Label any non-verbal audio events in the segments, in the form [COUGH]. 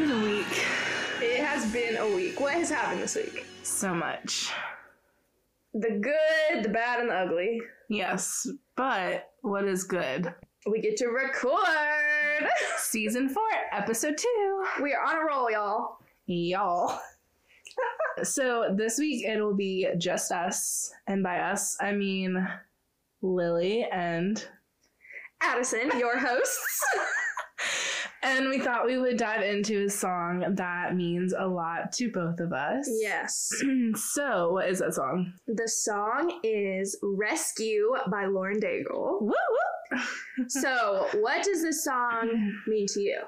Been a week. It has been a week. What has happened this week? So much. The good, the bad, and the ugly. Yes, but what is good? We get to record. [LAUGHS] Season 4, episode 2. We are on a roll, y'all. Y'all. [LAUGHS] so this week it'll be just us. And by us, I mean Lily and. Addison, your hosts. [LAUGHS] And we thought we would dive into a song that means a lot to both of us. yes. [CLEARS THROAT] so, what is that song? The song is Rescue by Lauren Daigle. Woo woo! [LAUGHS] So, what does this song mean to you?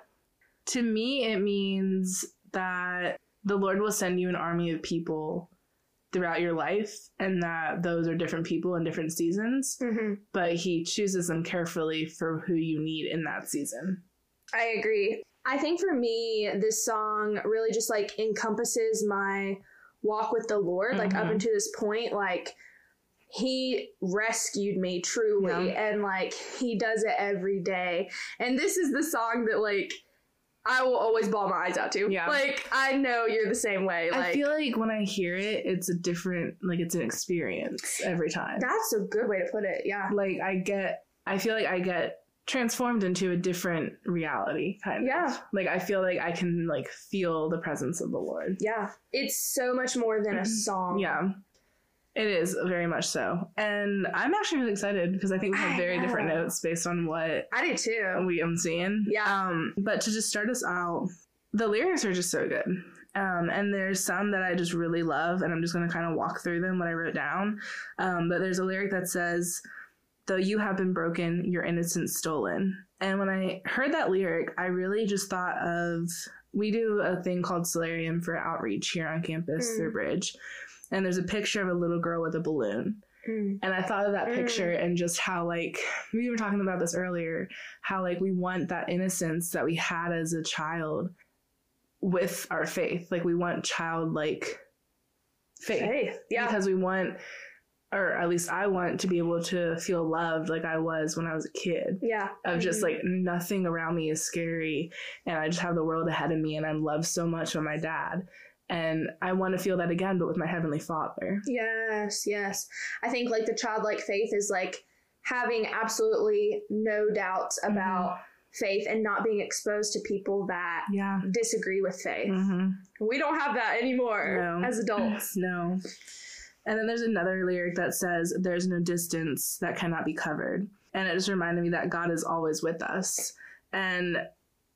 To me, it means that the Lord will send you an army of people throughout your life, and that those are different people in different seasons, Mm-hmm. but He chooses them carefully for who you need in that season. I agree. I think for me, this song really just like encompasses my walk with the Lord, like up Mhm. until this point, like he rescued me truly Yeah. and like he does it every day. And this is the song that like I will always bawl my eyes out to. Yeah. Like I know you're the same way. Like I feel like when I hear it, it's a different, like it's an experience every time. that's a good way to put it. Yeah. like I get I feel like I get transformed into a different reality kind Yeah. of. Like I feel like I can like feel the presence of the Lord. Yeah. It's so much more than a song. Yeah. It is very much so. And I'm actually really excited because I think we have very different notes based on what I do too. we am seeing. Yeah. Um, but to just start us out, the lyrics are just so good. Um, and there's some that I just really love, and I'm just going to kind of walk through them what I wrote down. Um, but there's a lyric that says, Though you have been broken, your innocence stolen. And when I heard that lyric, I really just thought of we do a thing called Soularium for outreach here on campus Mm. through Bridge. And there's a picture of a little girl with a balloon. Mm. And I thought of that Mm. picture and just how like we were talking about this earlier, how like we want that innocence that we had as a child with our faith. Like we want childlike faith. Faith. Yeah. Because we want or at least I want to be able to feel loved like I was when I was a kid. yeah. Of just Mhm. like nothing around me is scary and I just have the world ahead of me and I'm loved so much by my dad. And I want to feel that again, but with my heavenly father. Yes, yes. I think like the childlike faith is like having absolutely no doubts Mm-hmm. about faith and not being exposed to people that Yeah. disagree with faith. hmm We don't have that anymore No. as adults. [LAUGHS] No. And then there's another lyric that says, There's no distance that cannot be covered. And it just reminded me that God is always with us. And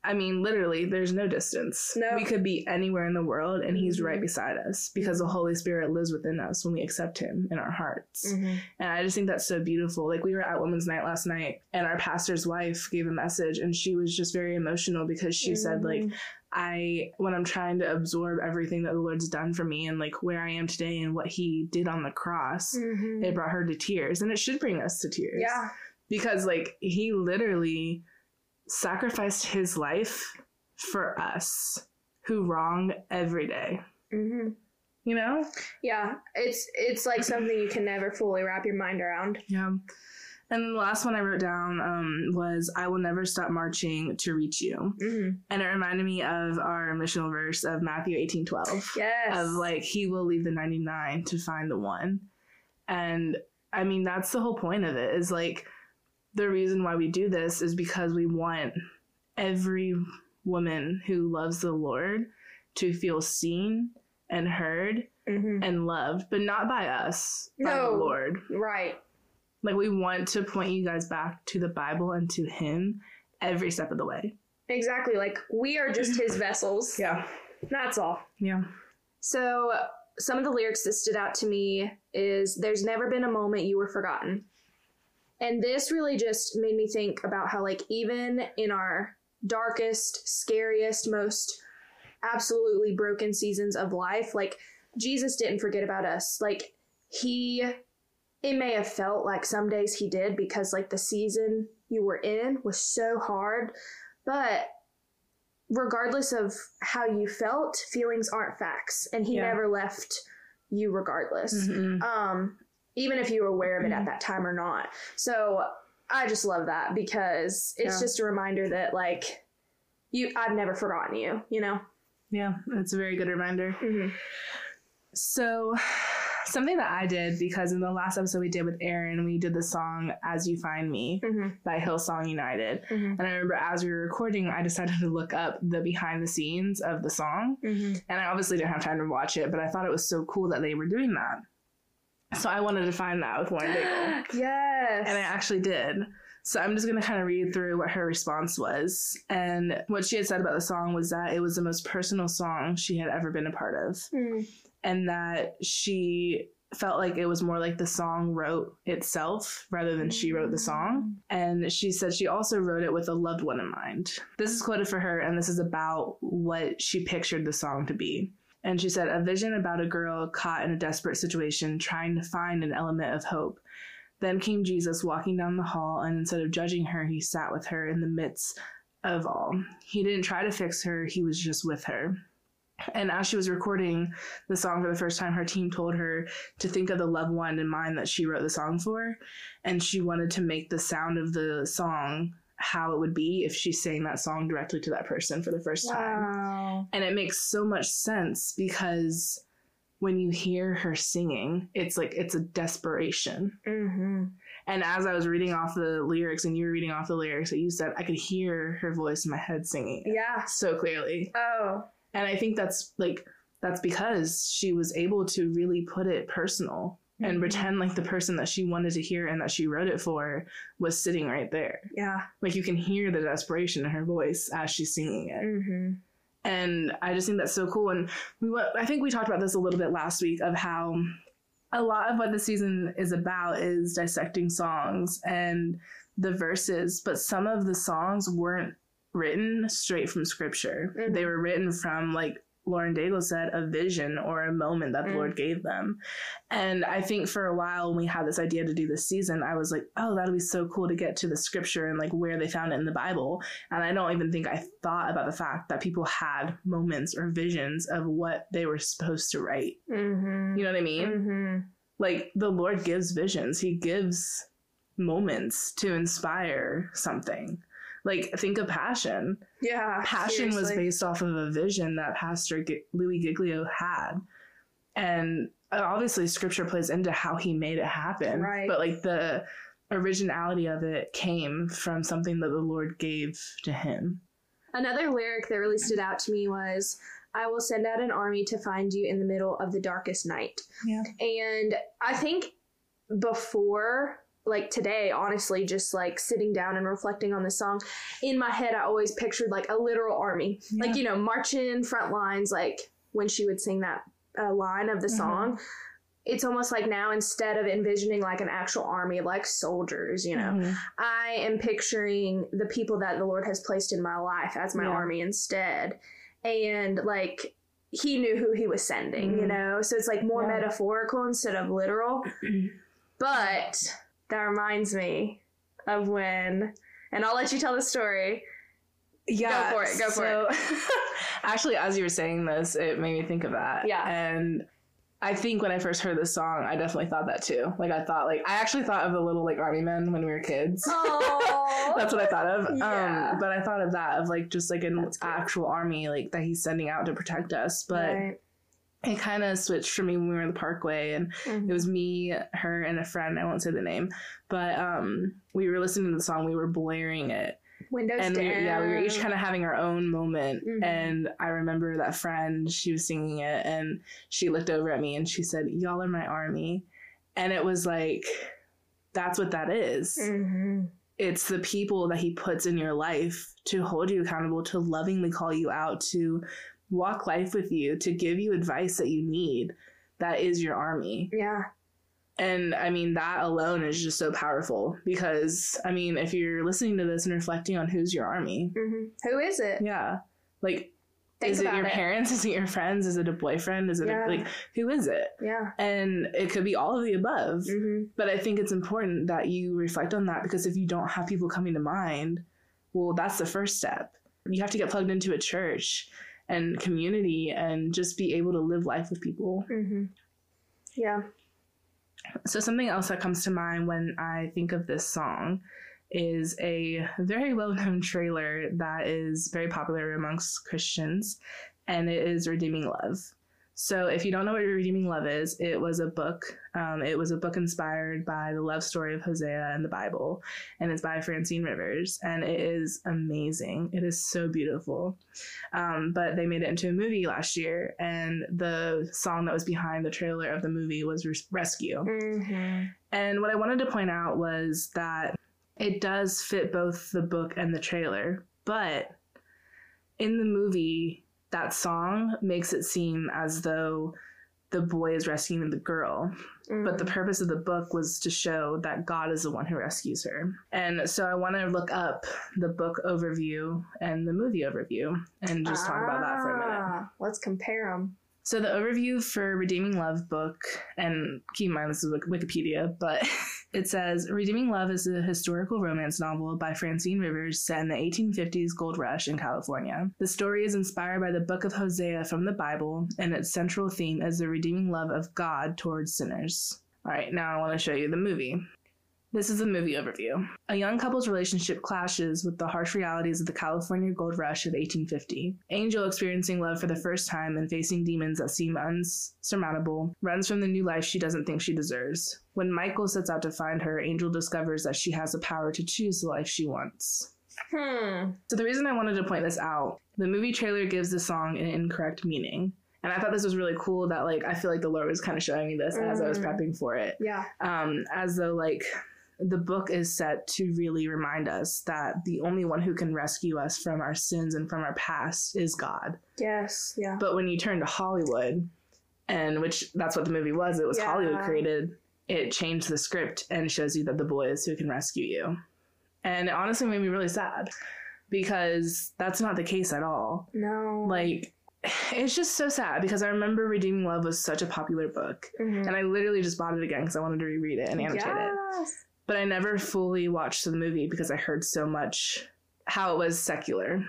I mean, literally, there's no distance. No. We could be anywhere in the world and He's right beside us because the Holy Spirit lives within us when we accept Him in our hearts. Mhm. And I just think that's so beautiful. Like we were at Women's Night last night and our pastor's wife gave a message and she was just very emotional because she said like Mhm. I when I'm trying to absorb everything that the Lord's done for me and like where I am today and what he did on the cross, Mhm. it brought her to tears and it should bring us to tears. Yeah. Because like he literally sacrificed his life for us who wrong every day. hmm You know? Yeah. It's it's like something you can never fully wrap your mind around. Yeah. And then the last one I wrote down um, was I will never stop marching to reach you. hmm And it reminded me of our missional verse of Matthew eighteen twelve. Yes. of like he will leave the 99 to find the one and i mean that's the whole point of it is like the reason why we do this is because we want every woman who loves the lord to feel seen and heard hmm and loved but not by us by the No. lord Right. Like we want to point you guys back to the bible and to him every step of the way Exactly. Like we are just his [CLEARS THROAT] vessels. yeah That's all. yeah So, some of the lyrics that stood out to me is There's never been a moment you were forgotten. And this really just made me think about how, like, even in our darkest, scariest, most absolutely broken seasons of life, like, Jesus didn't forget about us. Like, he, it may have felt like some days he did because, like, the season you were in was so hard, but regardless of how you felt, feelings aren't facts, and he Yeah. never left you regardless. Mhm. Um, even if you were aware of it at that time or not. So I just love that because it's Yeah. just a reminder that like you I've never forgotten you, you know. Yeah, it's a very good reminder. Mm-hmm. So, something that I did because in the last episode we did with Aaron, we did the song "As You Find Me" Mm-hmm. by Hillsong United, Mm-hmm. and I remember as we were recording, I decided to look up the behind the scenes of the song, Mm-hmm. and I obviously didn't have time to watch it, but I thought it was so cool that they were doing that. So I wanted to find that with Lauren Daigle. [GASPS] yes. And I actually did. So I'm just going to kind of read through what her response was. And what she had said about the song was that it was the most personal song she had ever been a part of. Mm. And that she felt like it was more like the song wrote itself rather than she wrote the song. And she said she also wrote it with a loved one in mind. This is quoted for her, and this is about what she pictured the song to be. And she said, A vision about a girl caught in a desperate situation, trying to find an element of hope. Then came Jesus walking down the hall, and instead of judging her, he sat with her in the midst of all. He didn't try to fix her, he was just with her. And as she was recording the song for the first time, her team told her to think of the loved one in mind that she wrote the song for. And she wanted to make the sound of the song how it would be if she sang that song directly to that person for the first time. Wow. And it makes so much sense because when you hear her singing, it's like it's a desperation. Mm-hmm. And as I was reading off the lyrics and you were reading off the lyrics that you said, I could hear her voice in my head singing Yeah. so clearly. Oh. And I think that's like that's because she was able to really put it personal and Mhm. pretend like the person that she wanted to hear and that she wrote it for was sitting right there. Yeah. Like you can hear the desperation in her voice as she's singing it. Mm-hmm. And I just think that's so cool. And we I think we talked about this a little bit last week of how a lot of what the season is about is dissecting songs and the verses, but some of the songs weren't written straight from scripture. Mhm. They were written from like Lauren Daigle said, a vision or a moment that the Mm. Lord gave them. And I think for a while when we had this idea to do this season, I was like, oh, that'll be so cool to get to the scripture and like where they found it in the Bible. And I don't even think I thought about the fact that people had moments or visions of what they were supposed to write. Mm-hmm. You know what I mean? Mm-hmm. Like the Lord gives visions, He gives moments to inspire something. Like think of Passion. Yeah. Passion was based off of a vision that Pastor G- Louis Giglio had. And uh, obviously, scripture plays into how he made it happen. Right. But like the originality of it came from something that the Lord gave to him. Another lyric that really stood out to me was, I will send out an army to find you in the middle of the darkest night. Yeah. And I think before, like today, honestly, just like sitting down and reflecting on this song, in my head, I always pictured like a literal army. Like, you know, marching front lines, like when she would sing that uh, line of the Mhm. song. It's almost like now instead of envisioning like an actual army of like soldiers, you know, Mhm. I am picturing the people that the Lord has placed in my life as my Yeah. army instead. And like he knew who he was sending, you Mhm. know? So it's like more Yeah. metaphorical instead of literal. [CLEARS THROAT] but that reminds me of when and I'll let you tell the story. Yeah, Go for it, go for it. [LAUGHS] actually, as you were saying this, it made me think of that. Yeah. and I think when I first heard this song, I definitely thought that too. Like I thought, like I actually thought of the little like army men when we were kids. Oh [LAUGHS] That's what I thought of. Yeah. Um, but I thought of that of like just like an actual army like that he's sending out to protect us. But Right. It kind of switched for me when we were in the parkway and Mhm. it was me, her, and a friend. I won't say the name, but um, we were listening to the song. We were blaring it, Windows and down. we, yeah, we were each kind of having our own moment. Mhm. And I remember that friend. She was singing it, and she looked over at me and she said, "Y'all are my army," and it was like, that's what that is. Mhm. It's the people that he puts in your life to hold you accountable, to lovingly call you out, to walk life with you, to give you advice that you need. That is your army. Yeah. And I mean, that alone is just so powerful because, I mean, if you're listening to this and reflecting on who's your army, Mhm. Who is it? yeah. Like, Think is it your it. parents? [LAUGHS] Is it your friends? Is it a boyfriend? Is it Yeah. a, like, who is it? Yeah. And it could be all of the above. hmm But I think it's important that you reflect on that because if you don't have people coming to mind, well, that's the first step. You have to get plugged into a church and community and just be able to live life with people. hmm Yeah. So, something else that comes to mind when I think of this song is a very well known trailer that is very popular amongst Christians, and it is Redeeming Love. So, if you don't know what Redeeming Love is, it was a book. Um, it was a book inspired by the love story of Hosea in the Bible, and it's by Francine Rivers, and it is amazing. It is so beautiful. Um, but they made it into a movie last year, and the song that was behind the trailer of the movie was Res- Rescue. Mm-hmm. And what I wanted to point out was that it does fit both the book and the trailer, but in the movie, that song makes it seem as though the boy is rescuing the girl. But the Mm. purpose of the book was to show that God is the one who rescues her. And so I want to look up the book overview and the movie overview and just talk about that for a minute. Ah, Let's compare them. So the overview for Redeeming Love book, and keep in mind this is Wikipedia, but [LAUGHS] it says Redeeming Love is a historical romance novel by Francine Rivers set in the 1850s gold rush in California. The story is inspired by the book of Hosea from the Bible, and its central theme is the redeeming love of God towards sinners. All right, now I want to show you the movie. This is a movie overview. A young couple's relationship clashes with the harsh realities of the California gold rush of 1850. Angel, experiencing love for the first time and facing demons that seem unsurmountable, runs from the new life she doesn't think she deserves. When Michael sets out to find her, Angel discovers that she has the power to choose the life she wants. Hmm. So the reason I wanted to point this out, the movie trailer gives the song an incorrect meaning. And I thought this was really cool that like I feel like the Lord was kind of showing me this as I was Mm. prepping for it Yeah. um, as though like the book is set to really remind us that the only one who can rescue us from our sins and from our past is God. Yes. Yeah. But when you turn to Hollywood, and which that's what the movie was, it was Yeah. Hollywood created, it changed the script and shows you that the boy is who can rescue you. And it honestly made me really sad because that's not the case at all. No. Like, [SIGHS] it's just so sad because I remember Redeeming Love was such a popular book. Mhm. And I literally just bought it again because I wanted to reread it and annotate it yes. But I never fully watched the movie because I heard so much how it was secular.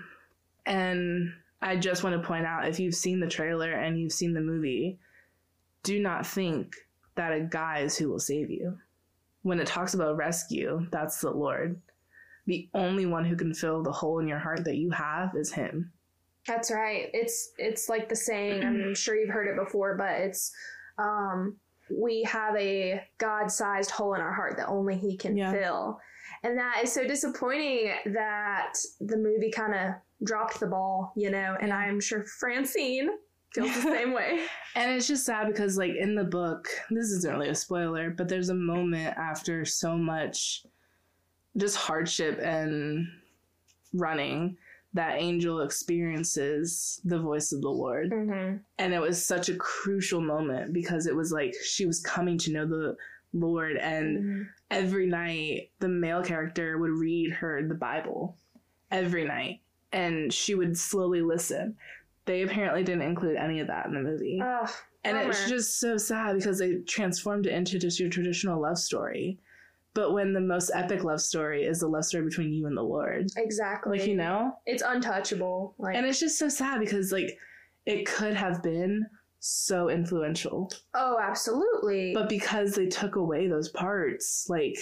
And I just want to point out if you've seen the trailer and you've seen the movie, do not think that a guy is who will save you. When it talks about rescue, that's the Lord. The only one who can fill the hole in your heart that you have is Him. That's right. It's it's like the saying. I'm sure you've heard it before, but it's um, we have a God-sized hole in our heart that only He can Yeah. fill, and that is so disappointing that the movie kind of dropped the ball, you know. And I'm sure Francine feels the [LAUGHS] same way. And it's just sad because, like, in the book, this isn't really a spoiler, but there's a moment after so much just hardship and running that Angel experiences the voice of the Lord. hmm And it was such a crucial moment because it was like she was coming to know the Lord, and every night the male character would read her the Bible every night, and she would slowly listen. They apparently didn't include any of that in the movie. Oh, And it's just so sad because they transformed it into just your traditional love story. But when the most epic love story is the love story between you and the Lord. exactly. Like, you know? it's untouchable. Like, And it's just so sad because, like, it could have been so influential. oh, absolutely. But because they took away those parts, like,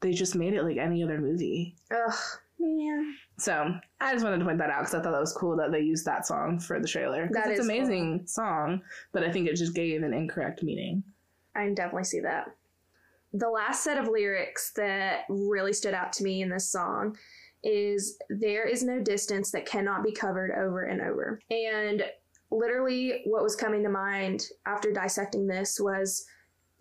they just made it like any other movie. Ugh, man. So I just wanted to point that out because I thought that was cool that they used that song for the trailer. That it's is an amazing song, but I think it just gave an incorrect meaning. I can definitely see that. The last set of lyrics that really stood out to me in this song is There is no distance that cannot be covered over and over. And literally, what was coming to mind after dissecting this was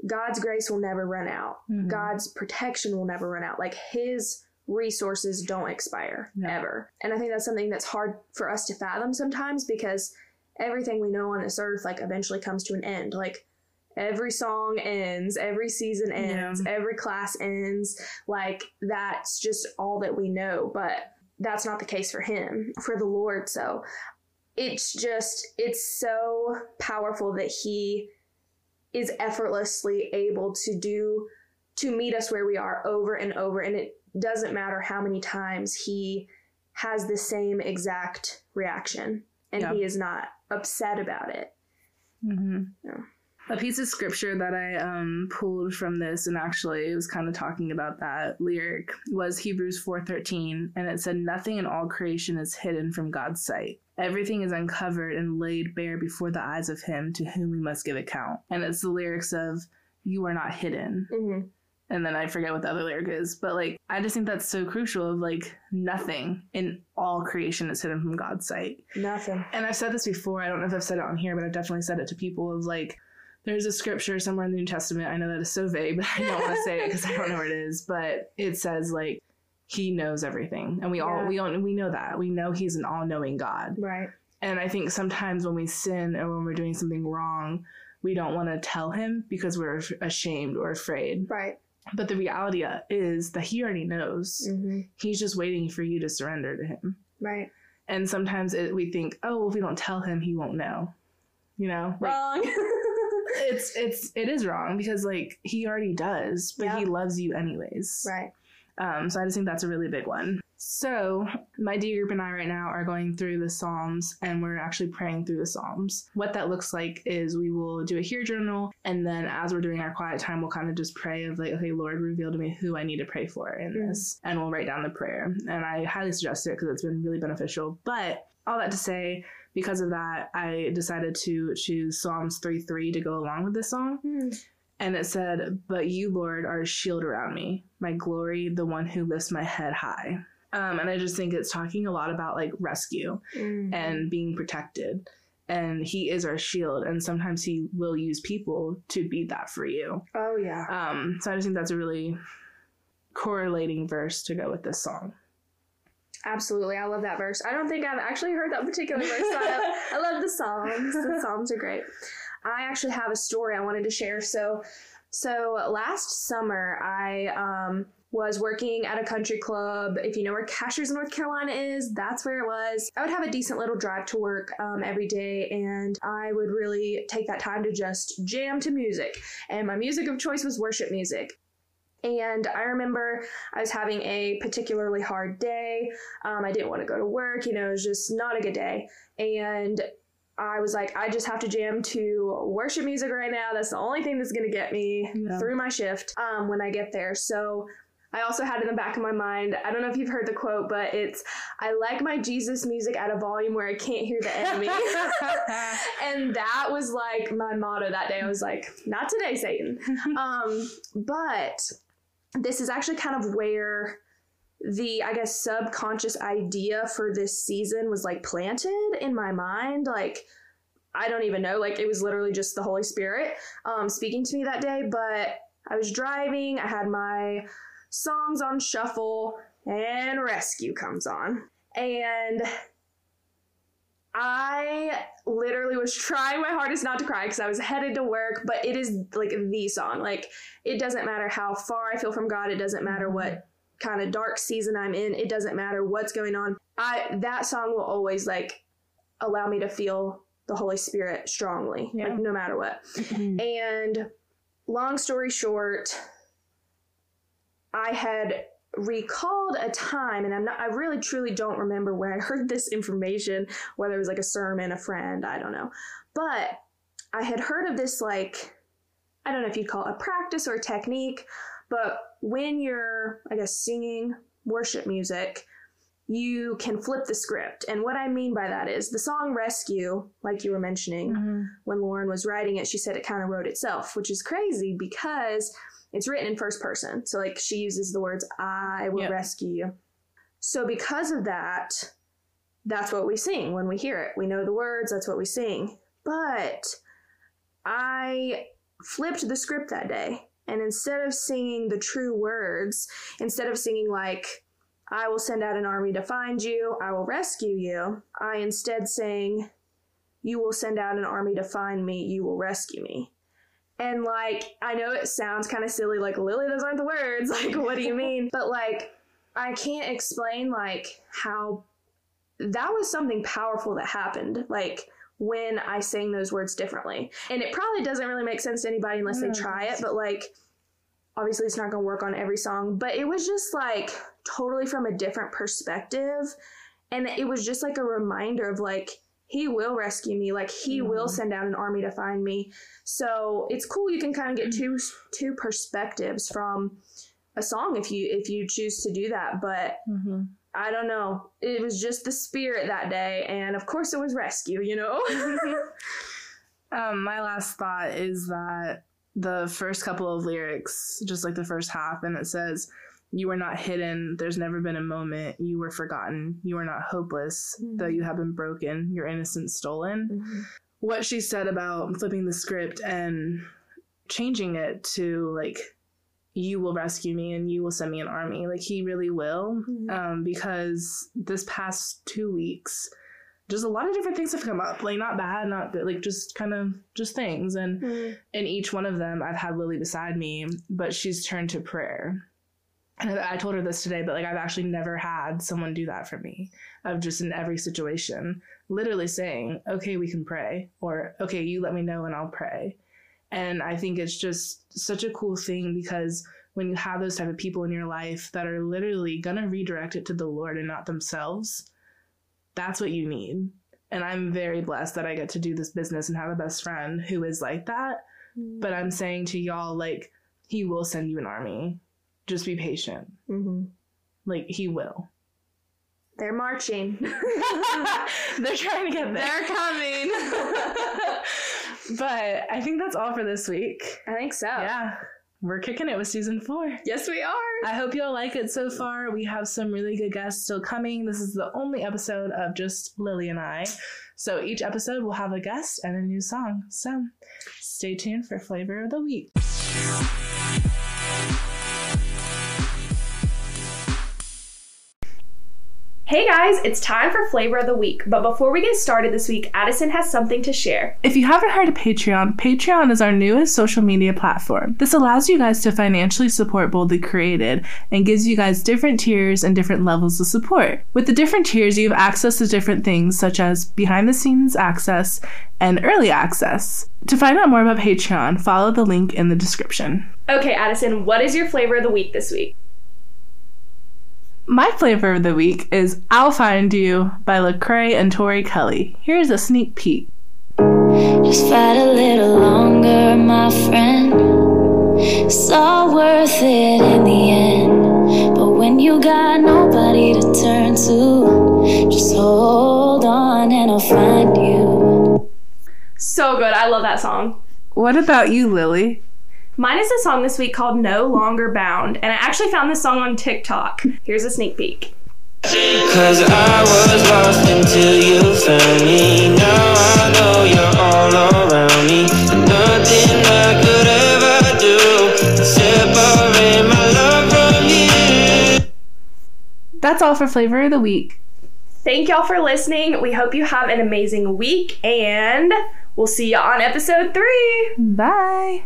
God's grace will never run out, Mhm. God's protection will never run out. Like, His resources don't expire Yeah. ever. And I think that's something that's hard for us to fathom sometimes because everything we know on this earth, like, eventually comes to an end. Like, every song ends, every season ends, every class ends. Like that's just all that we know, but that's not the case for him, for the Lord. So it's just, it's so powerful that he is effortlessly able to do, to meet us where we are over and over. And it doesn't matter how many times he has the same exact reaction and Yeah. he is not upset about it. Mm-hmm. Yeah. A piece of scripture that I um, pulled from this, and actually it was kind of talking about that lyric, was Hebrews 4.13, and it said, Nothing in all creation is hidden from God's sight. Everything is uncovered and laid bare before the eyes of him to whom we must give account. And it's the lyrics of, You are not hidden. Mm-hmm. And then I forget what the other lyric is. But like, I just think that's so crucial of like, nothing in all creation is hidden from God's sight. Nothing. And I've said this before. I don't know if I've said it on here, but I've definitely said it to people of like, there's a scripture somewhere in the New Testament. I know that is so vague, but I don't want to say it because I don't know where it is. [LAUGHS] But it says like he knows everything, and we all we don't we know that we know he's an all knowing God. Right. And I think sometimes when we sin or when we're doing something wrong, we don't want to tell him because we're ashamed or afraid. Right. But the reality uh, is that he already knows. Mm-hmm. He's just waiting for you to surrender to him. Right. And sometimes it, we think, oh, well, if we don't tell him, he won't know. You know, like Wrong. [LAUGHS] it's it's it is wrong because like he already does, but he loves you anyways. right. Um, so I just think that's a really big one. So my D group and I right now are going through the Psalms and we're actually praying through the Psalms. What that looks like is we will do a hear journal and then as we're doing our quiet time, we'll kind of just pray of like, okay, Lord, reveal to me who I need to pray for in Mm. this, and we'll write down the prayer. And I highly suggest it because it's been really beneficial. But all that to say, because of that, I decided to choose Psalms 3 3 to go along with this song. And it said, But you, Lord, are a shield around me, my glory, the one who lifts my head high. Um, and I just think it's talking a lot about like rescue Mhm. and being protected. And he is our shield, and sometimes he will use people to be that for you. oh yeah. Um, so I just think that's a really correlating verse to go with this song. Absolutely, I love that verse. I don't think I've actually heard that particular verse. I, I love the songs. The songs are great. I actually have a story I wanted to share. So, so last summer I um, was working at a country club. If you know where Cashiers, North Carolina is, that's where it was. I would have a decent little drive to work um, every day, and I would really take that time to just jam to music. And my music of choice was worship music. And I remember I was having a particularly hard day. Um, I didn't want to go to work. You know, it was just not a good day. And I was like, I just have to jam to worship music right now. That's the only thing that's going to get me Yeah. through my shift um, when I get there. So I also had in the back of my mind, I don't know if you've heard the quote, but it's, I like my Jesus music at a volume where I can't hear the enemy. [LAUGHS] [LAUGHS] and that was like my motto that day. I was like, not today, Satan. [LAUGHS] um, but this is actually kind of where the I guess subconscious idea for this season was like planted in my mind. Like I don't even know. Like it was literally just the Holy Spirit um, speaking to me that day. But I was driving. I had my songs on shuffle, and Rescue comes on, and I literally was trying my hardest not to cry because I was headed to work, but it is like the song. Like, it doesn't matter how far I feel from God, it doesn't matter mm-hmm. what kind of dark season I'm in, it doesn't matter what's going on. I that song will always like allow me to feel the Holy Spirit strongly, Yeah. like no matter what. Mm-hmm. And long story short, I had recalled a time and I'm not I really truly don't remember where I heard this information, whether it was like a sermon, a friend, I don't know. But I had heard of this like I don't know if you'd call it a practice or a technique, but when you're I guess singing worship music, you can flip the script. And what I mean by that is the song Rescue, like you were mentioning, Mhm. when Lauren was writing it, she said it kind of wrote itself, which is crazy because it's written in first person. So, like, she uses the words, I will Yep. rescue you. So, because of that, that's what we sing when we hear it. We know the words, that's what we sing. But I flipped the script that day. And instead of singing the true words, instead of singing like, I will send out an army to find you, I will rescue you, I instead sang, you will send out an army to find me, you will rescue me. And like, I know it sounds kind of silly, like, Lily, those aren't the words. [LAUGHS] Like, what do you mean? But like, I can't explain like how that was something powerful that happened. Like, when I sang those words differently. And it probably doesn't really make sense to anybody unless they hmm. try it, but like, obviously it's not going to work on every song, but it was just like totally from a different perspective. And it was just like a reminder of like, he will rescue me. Like he will Mhm. send out an army to find me. So it's cool. You can kind of get two Mm-hmm. two perspectives from a song if you if you choose to do that. But Mm-hmm. I don't know. It was just the spirit that day, and of course it was rescue. You know. [LAUGHS] Um, my last thought is that the first couple of lyrics, just like the first half, and it says, You were not hidden, there's never been a moment, you were forgotten, you are not hopeless, though you have been broken, your innocence stolen. What she said about flipping the script and changing it to like, you will rescue me and you will send me an army. Like, he really will. Mhm. Um, because this past two weeks, just a lot of different things have come up. Like, not bad, not good, like, just kind of just things. And Mhm. in each one of them, I've had Lily beside me, but she's turned to prayer. And I I told her this today, but like I've actually never had someone do that for me. Of just in every situation, literally saying, "Okay, we can pray," or "Okay, you let me know and I'll pray." And I think it's just such a cool thing because when you have those type of people in your life that are literally gonna redirect it to the Lord and not themselves, that's what you need. And I'm very blessed that I get to do this business and have a best friend who is like that. Mm. But I'm saying to y'all, like, he will send you an army. Just be patient. Mhm. Like, he will. They're marching. [LAUGHS] [LAUGHS] They're trying to get there. They're coming. [LAUGHS] but I think that's all for this week. I think so. Yeah. We're kicking it with season four. Yes, we are. I hope y'all like it so far. We have some really good guests still coming. This is the only episode of just Lily and I. So each episode will have a guest and a new song. So stay tuned for Flavor of the Week. Hey guys, it's time for Flavor of the Week. But before we get started this week, Addison has something to share. If you haven't heard of Patreon, Patreon is our newest social media platform. This allows you guys to financially support Boldly Created and gives you guys different tiers and different levels of support. With the different tiers, you have access to different things such as behind the scenes access and early access. To find out more about Patreon, follow the link in the description. Okay, Addison, what is your flavor of the week this week? My flavor of the week is I'll Find You by Lecrae and Tori Kelly. Here's a sneak peek. Just fight a little longer, my friend. It's all worth it in the end. But when you got nobody to turn to, just hold on and I'll find you. So good. I love that song. What about you, Lily? Mine is a song this week called No Longer Bound, and I actually found this song on TikTok. Here's a sneak peek. Cause I was lost until you found me. Now I know you're all around me. Nothing I could ever do can separate my love from you. That's all for Flavor of the Week. Thank y'all for listening. We hope you have an amazing week, and we'll see you on episode three. Bye.